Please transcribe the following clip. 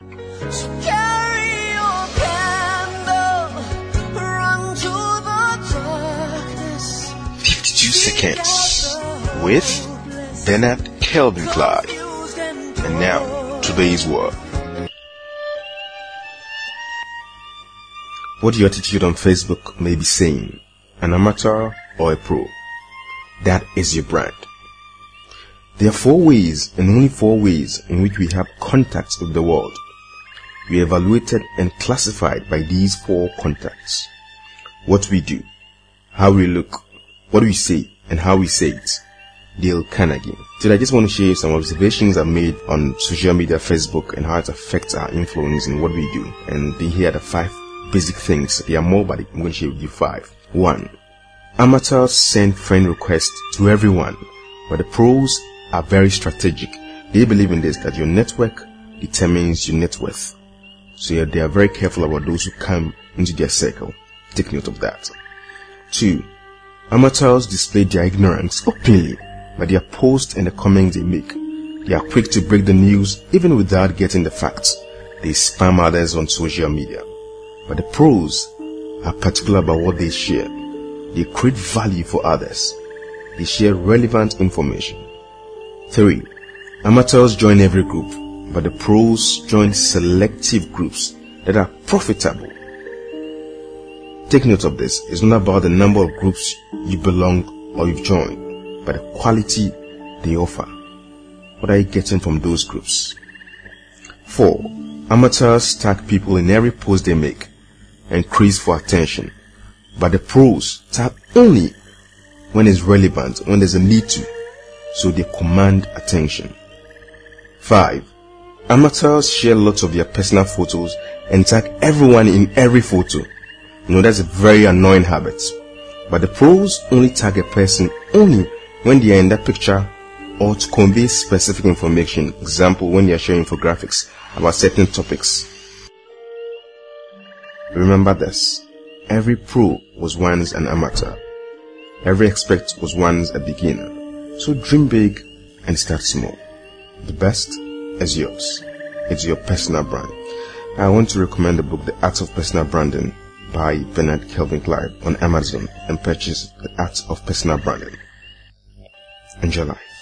52 seconds with Bernard Kelvin Clive. And now, today's word. What your attitude on Facebook may be saying, an amateur or a pro, that is your brand. There are four ways and only four ways in which we have contact with the world. We evaluated and classified by these four contacts. What we do, how we look, what we say, and how we say it. Dale Carnegie. Today I just want to share some observations I've made on social media, Facebook, and how it affects our influence in what we do. And here are the five basic things. There are more, but I'm going to share with you five. One, amateurs send friend requests to everyone, but the pros are very strategic. They believe in this that your network determines your net worth. So yeah, they are very careful about those who come into their circle. Take note of that. Two, amateurs display their ignorance openly by their posts and the comments they make. They are quick to break the news even without getting the facts. They spam others on social media. But the pros are particular about what they share. They create value for others. They share relevant information. 3. Amateurs join every group, but the pros join selective groups that are profitable. Take note of this. It's not about the number of groups you belong or you've joined, but the quality they offer. What are you getting from those groups? 4. Amateurs tag people in every post they make and craze for attention, but the pros tag only when it's relevant, when there's a need to so they command attention. 5. Amateurs share lots of their personal photos and tag everyone in every photo. You know, that's a very annoying habit. But the pros only tag a person only when they are in that picture or to convey specific information. Example, when they are sharing infographics about certain topics. Remember this. Every pro was once an amateur. Every expert was once a beginner. So dream big and start small. The best is yours. It's your personal brand. I want to recommend the book The Art of Personal Branding by Bernard Kelvin Clive on Amazon and purchase The Art of Personal Branding. Enjoy life.